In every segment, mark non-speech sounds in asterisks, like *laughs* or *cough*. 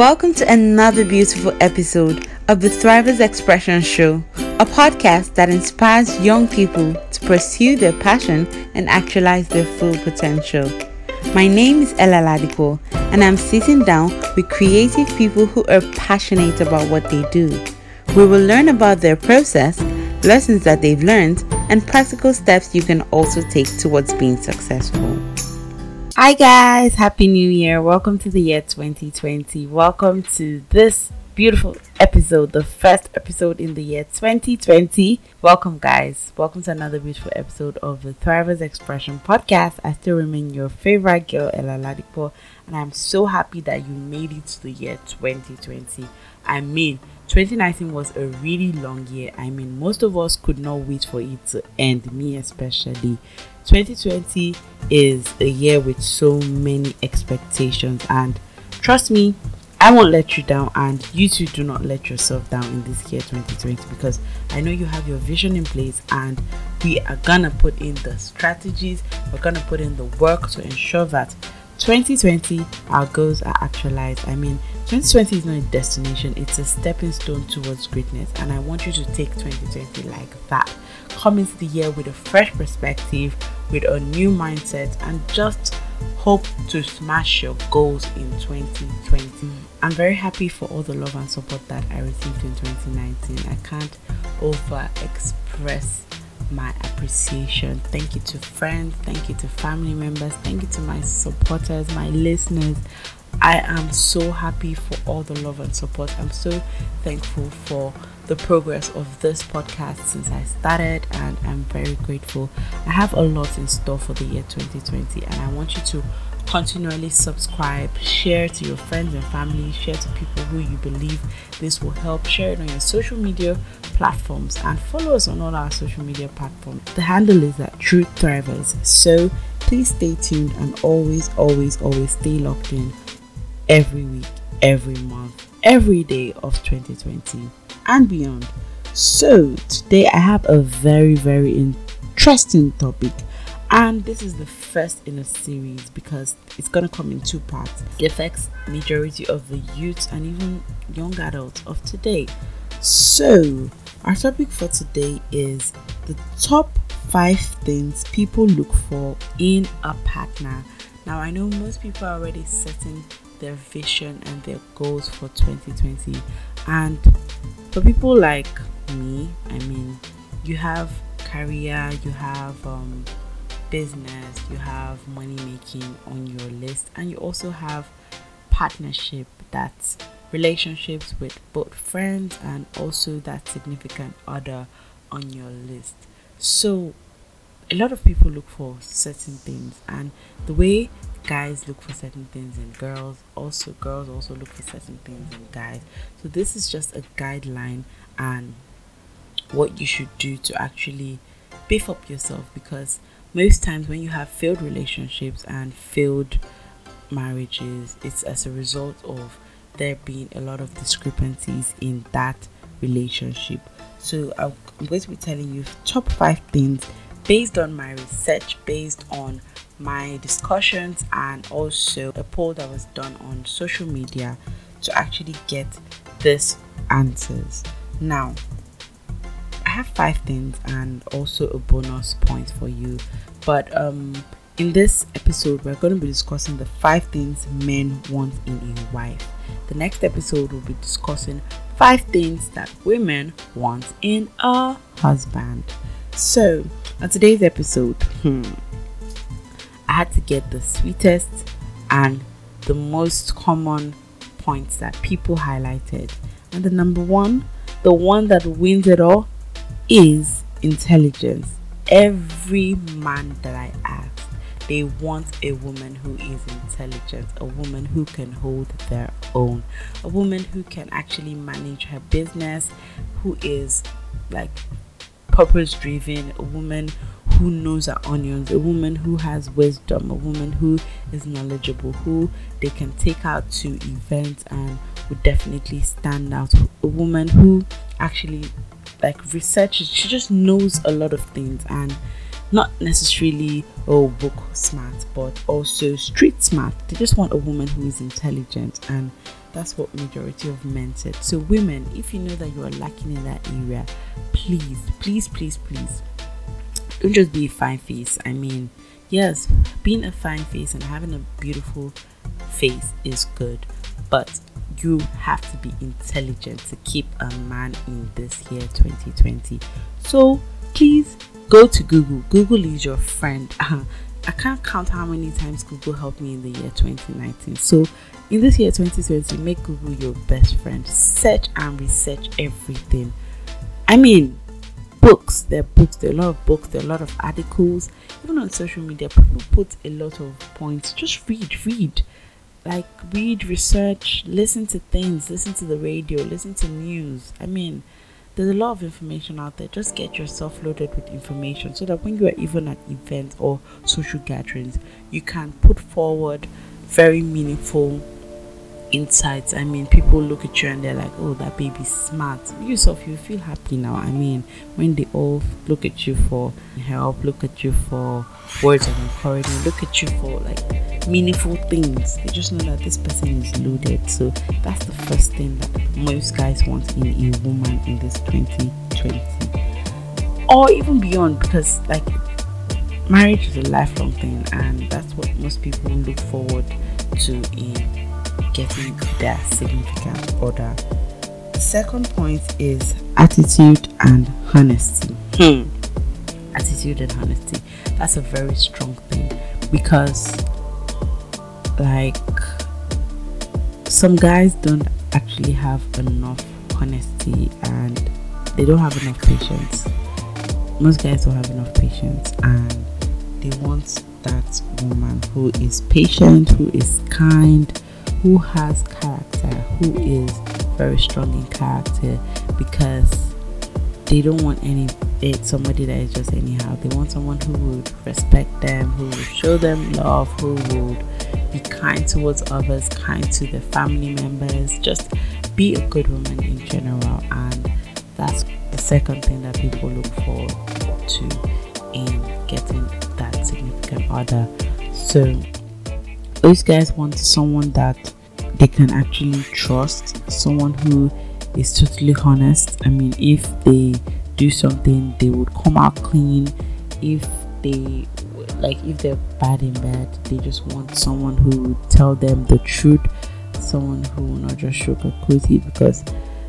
Welcome to another beautiful episode of the Thrivers Expression Show, a podcast that inspires young people to pursue their passion and actualize their full potential. My name is Ella Ladipo, and I'm sitting down with creative people who are passionate about what they do. We will learn about their process, lessons that they've learned, and practical steps you can also take towards being successful. Hi guys, happy new year. Welcome to the year 2020. Welcome to this beautiful episode, the first episode in the year 2020. Welcome guys. Welcome to another beautiful episode of the Thrivers Expression podcast. I still remain your favorite girl Ella Ladipo and I'm so happy that you made it to the year 2020. I mean, 2019 was a really long year. I mean, most of us could not wait for it to end, me especially. 2020 is a year with so many expectations, and trust me, I won't let you down, and you too do not let yourself down in this year 2020 because I know you have your vision in place, and we are gonna put in the strategies, we're gonna put in the work to ensure that 2020 our goals are actualized. I mean, 2020 is not a destination, it's a stepping stone towards greatness, and I want you to take 2020 like that. Come into the year with a fresh perspective, with a new mindset, and just hope to smash your goals in 2020. I'm very happy for all the love and support that I received in 2019. I can't over express my appreciation. Thank you to friends, thank you to family members, thank you to my supporters, my listeners. I am so happy for all the love and support. I'm so thankful for the progress of this podcast since I started, and I'm very grateful. I have a lot in store for the year 2020, and I want you to continually subscribe, share to your friends and family, share to people who you believe this will help, share it on your social media platforms, and follow us on all our social media platforms. The handle is at True Thrivers. So please stay tuned and always, always, always stay locked in every week, every month, every day of 2020 and beyond. So, today I have a very, very interesting topic, and this is the first in a series because it's going to come in two parts. It affects majority of the youth and even young adults of today. So, our topic for today is the top five things people look for in a partner. Now, I know most people are already setting their vision and their goals for 2020. And for people like me, I mean, you have career, you have um, business, you have money making on your list, and you also have partnership that's relationships with both friends and also that significant other on your list. So, a lot of people look for certain things, and the way guys look for certain things in girls also girls also look for certain things in guys so this is just a guideline and what you should do to actually beef up yourself because most times when you have failed relationships and failed marriages it's as a result of there being a lot of discrepancies in that relationship so i'm going to be telling you top five things based on my research based on my discussions and also a poll that was done on social media to actually get these answers. Now, I have five things and also a bonus point for you, but um, in this episode, we're going to be discussing the five things men want in a wife. The next episode will be discussing five things that women want in a husband. So, on today's episode, hmm, I had to get the sweetest and the most common points that people highlighted. And the number one, the one that wins it all, is intelligence. Every man that I ask, they want a woman who is intelligent, a woman who can hold their own, a woman who can actually manage her business, who is like purpose driven, a woman who knows her onions, a woman who has wisdom, a woman who is knowledgeable, who they can take out to events and would definitely stand out, a woman who actually like researches, she just knows a lot of things and not necessarily oh book smart but also street smart they just want a woman who is intelligent and That's what majority of men said. So women, if you know that you are lacking in that area, please, please, please, please, don't just be a fine face. I mean, yes, being a fine face and having a beautiful face is good, but you have to be intelligent to keep a man in this year 2020. So please go to Google. Google is your friend. *laughs* I can't count how many times Google helped me in the year 2019. So, in this year 2020, make Google your best friend. Search and research everything. I mean, books. There are books. There are a lot of books. There are a lot of articles. Even on social media, people put a lot of points. Just read, read. Like, read, research, listen to things, listen to the radio, listen to news. I mean, there's a lot of information out there. Just get yourself loaded with information so that when you are even at events or social gatherings, you can put forward very meaningful insights. I mean, people look at you and they're like, oh, that baby's smart. Yourself, you feel happy now. I mean, when they all look at you for help, look at you for words of encouragement, look at you for like meaningful things, they just know that this person is loaded. So that's the first thing that most guys want in a woman in this 2020 or even beyond because like marriage is a lifelong thing and that's what most people look forward to in getting their significant other. The second point is attitude and honesty. Hmm. Attitude and honesty. That's a very strong thing because, like, some guys don't actually have enough honesty and they don't have enough patience. Most guys don't have enough patience and they want that woman who is patient, who is kind, who has character, who is very strong in character because they don't want any eh, somebody that is just anyhow. They want someone who would respect them, who would show them love, who would be kind towards others, kind to their family members, just be a good woman in general. And that's the second thing that people look forward to in getting that significant other. So those guys want someone that they can actually trust, someone who is totally honest. I mean, if they do something, they would come out clean. If they like, if they're bad in bed, they just want someone who would tell them the truth, someone who will not just sugarcoat it because.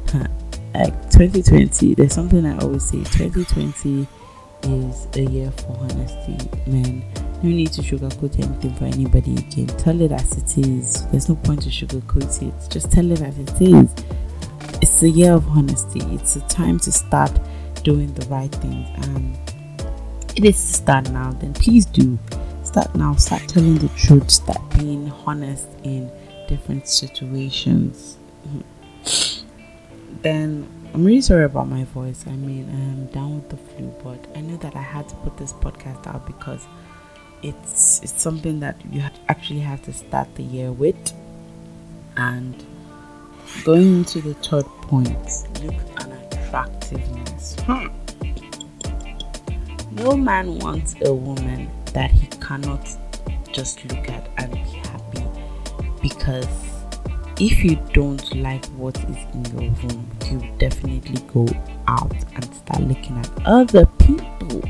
Huh, like 2020 there's something i always say 2020 is a year for honesty man no need to sugarcoat anything for anybody again. Tell it as it is. There's no point to sugarcoat it. Just tell it as it is. It's a year of honesty. It's a time to start doing the right things. And um, it is to start now. Then please do start now. Start telling the truth. Start being honest in different situations. then I'm really sorry about my voice. I mean, I'm down with the flu, but I know that I had to put this podcast out because it's it's something that you actually have to start the year with and going into the third point look and attractiveness hmm. No man wants a woman that he cannot just look at and be happy because if you don't like what is in your room you definitely go out and start looking at other people.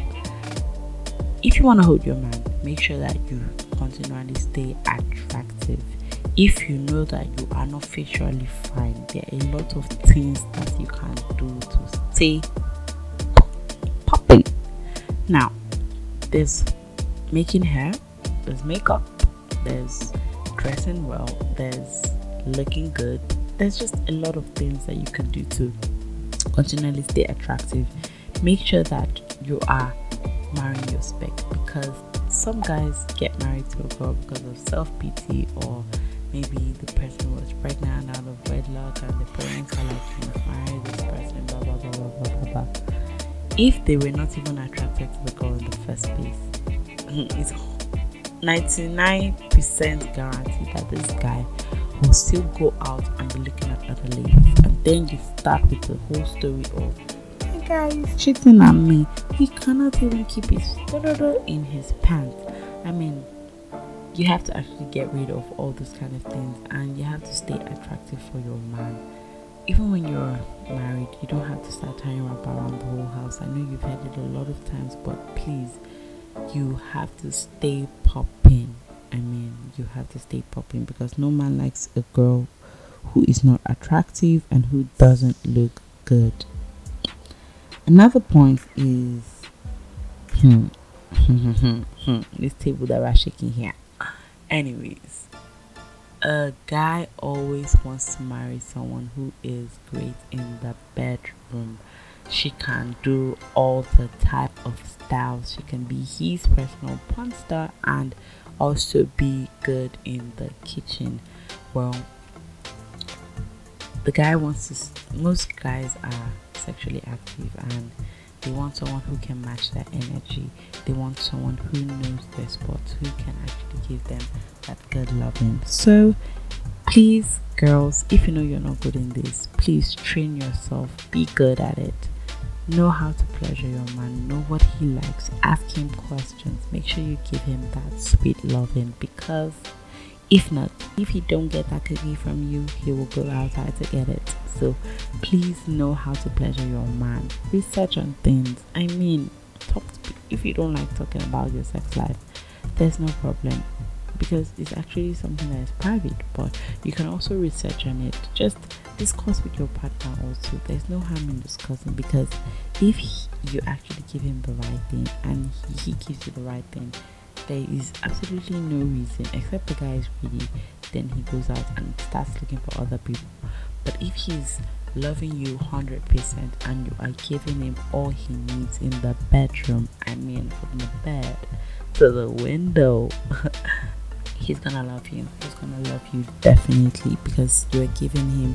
If you want to hold your man make sure that you continually stay attractive. If you know that you are not facially fine there are a lot of things that you can do to stay now there's making hair there's makeup there's dressing well there's looking good there's just a lot of things that you can do to continually stay attractive make sure that you are marrying your spec because some guys get married to a girl because of self pity or maybe the person was pregnant out of wedlock and the parents are like, you must marry this person, blah blah blah blah blah blah blah. If they were not even attracted to the girl in the first place, it's 99% guaranteed that this guy will still go out and be looking at other ladies. And then you start with the whole story of guy is cheating on me. He cannot even keep his in his pants. I mean, you have to actually get rid of all those kind of things and you have to stay attractive for your man even when you're married you don't have to start tying up around the whole house. I know you've heard it a lot of times but please you have to stay popping. I mean you have to stay popping because no man likes a girl who is not attractive and who doesn't look good. Another point is hmm, *laughs* hmm, hmm, hmm this table that we're shaking here. Anyways, a guy always wants to marry someone who is great in the bedroom. She can do all the type of styles. She can be his personal porn star and also be good in the kitchen. Well, the guy wants to. Most guys are sexually active and they want someone who can match their energy. They want someone who knows their spots, who can actually give them that good loving. So, please, girls, if you know you're not good in this, please train yourself. Be good at it. Know how to pleasure your man. Know what he likes. Ask him questions. Make sure you give him that sweet loving because if not, if he don't get that cookie from you, he will go outside to get it. So please know how to pleasure your man. Research on things. I mean, talk to, if you don't like talking about your sex life, there's no problem because it's actually something that is private, but you can also research on it. Just discuss with your partner also. There's no harm in discussing because if he, you actually give him the right thing and he, he gives you the right thing, there is absolutely no reason except the guy is greedy then he goes out and starts looking for other people. But if he's loving you 100% and you are giving him all he needs in the bedroom i mean from the bed to the window *laughs* he's gonna love you he's gonna love you definitely because you're giving him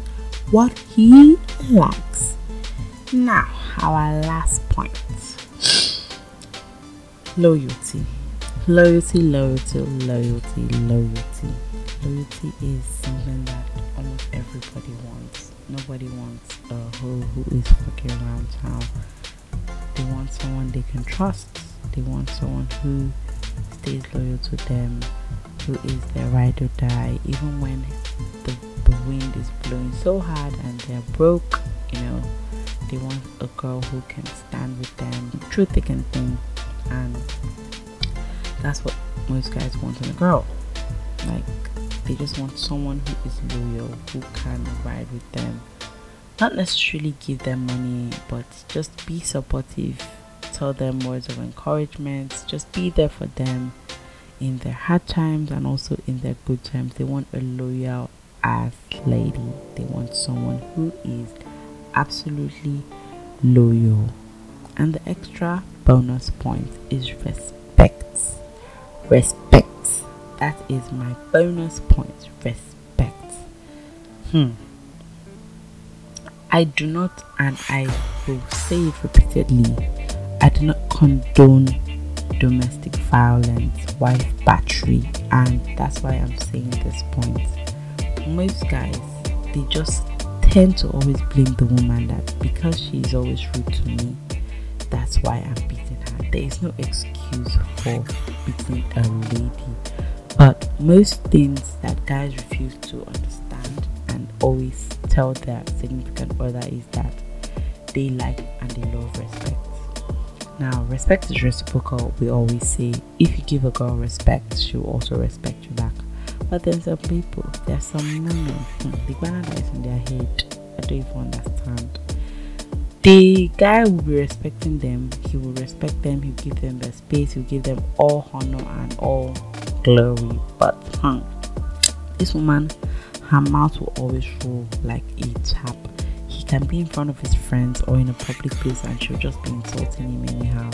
what he lacks now our last point. *sighs* Loyalty Loyalty, loyalty, loyalty, loyalty. Loyalty is something that almost everybody wants. Nobody wants a hoe who is fucking around town. They want someone they can trust. They want someone who stays loyal to them, who is their ride or die, even when the, the wind is blowing so hard and they're broke, you know. They want a girl who can stand with them through thick and thin and that's what most guys want in a girl. Like they just want someone who is loyal, who can ride with them. Not necessarily give them money, but just be supportive. Tell them words of encouragement. Just be there for them in their hard times and also in their good times. They want a loyal ass lady. They want someone who is absolutely loyal. And the extra bonus point is respect respect. That is my bonus point. Respect. Hmm. I do not, and I will say it repeatedly, I do not condone domestic violence, wife battery, and that's why I'm saying this point. Most guys, they just tend to always blame the woman that because she's always rude to me, that's why I'm beating her. There is no excuse for beating a lady. But most things that guys refuse to understand and always tell their significant other is that they like and they love respect. Now, respect is reciprocal. We always say if you give a girl respect, she'll also respect you back. But then some people, there are some women, the banana is in their head. I don't even understand the guy will be respecting them. He will respect them. He'll give them the space. He'll give them all honor and all glory. But huh, this woman her mouth will always roll like a tap. He can be in front of his friends or in a public place and she'll just be insulting him anyhow.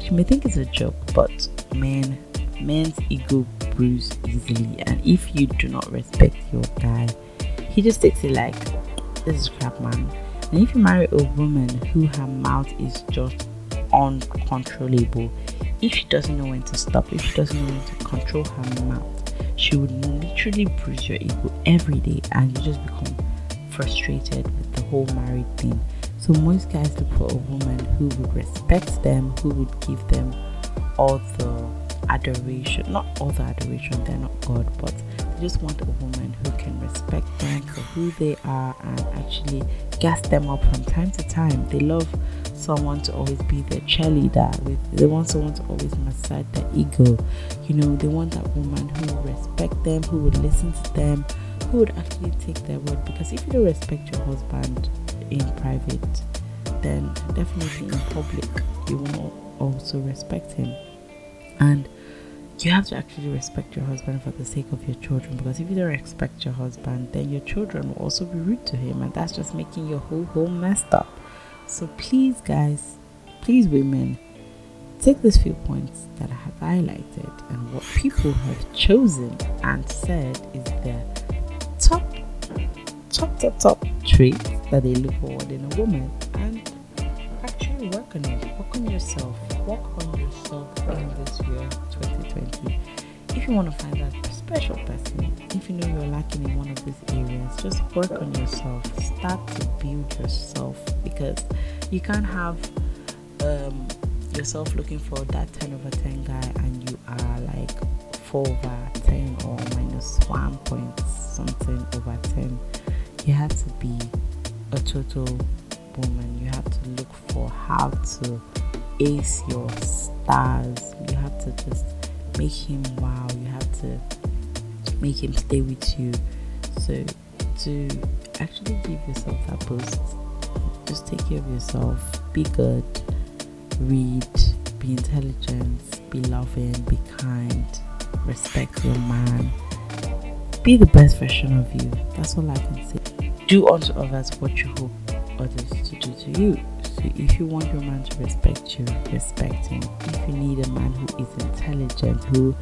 She may think it's a joke but man, men's ego bruise easily. And if you do not respect your guy he just takes it like this is crap man and if you marry a woman who her mouth is just uncontrollable, if she doesn't know when to stop, if she doesn't know when to control her mouth, she would literally bruise your ego every day and you just become frustrated with the whole married thing. So most guys look for a woman who would respect them, who would give them all the adoration, not all the adoration, they're not God, but they just want a woman who can respect them for who they are and actually gas them up from time to time. They love someone to always be their cheerleader. They want someone to always massage their ego. You know, they want that woman who will respect them, who would listen to them, who would actually take their word. Because if you don't respect your husband in private, then definitely in public you will not also respect him. And you have to actually respect your husband for the sake of your children because if you don't respect your husband, then your children will also be rude to him, and that's just making your whole home messed up. So, please, guys, please, women, take these few points that I have highlighted and what people have chosen and said is their top, top, top, top traits that they look for in a woman and work on it. Work on yourself. Work on yourself in this year 2020. If you want to find that special person, if you know you're lacking in one of these areas, just work on yourself. Start to build yourself because you can't have um, yourself looking for that 10 over 10 guy and you are like 4 over 10 or minus 1 point something over 10. You have to be a total woman. Have to ace your stars. You have to just make him wow. You have to make him stay with you. So to actually give yourself that boost, just take care of yourself. Be good. Read. Be intelligent. Be loving. Be kind. Respect your man. Be the best version of you. That's all I can say. Do unto others what you hope others to do to you. So if you want your man to respect you, respect him. If you need a man who is intelligent, who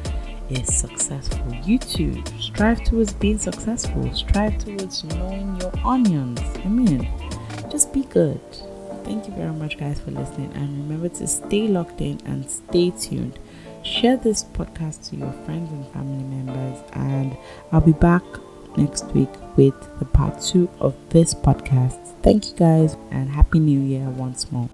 is successful, you too strive towards being successful. Strive towards knowing your onions. I mean, just be good. Thank you very much, guys, for listening. And remember to stay locked in and stay tuned. Share this podcast to your friends and family members. And I'll be back next week with the part two of this podcast. Thank you guys and Happy New Year once more.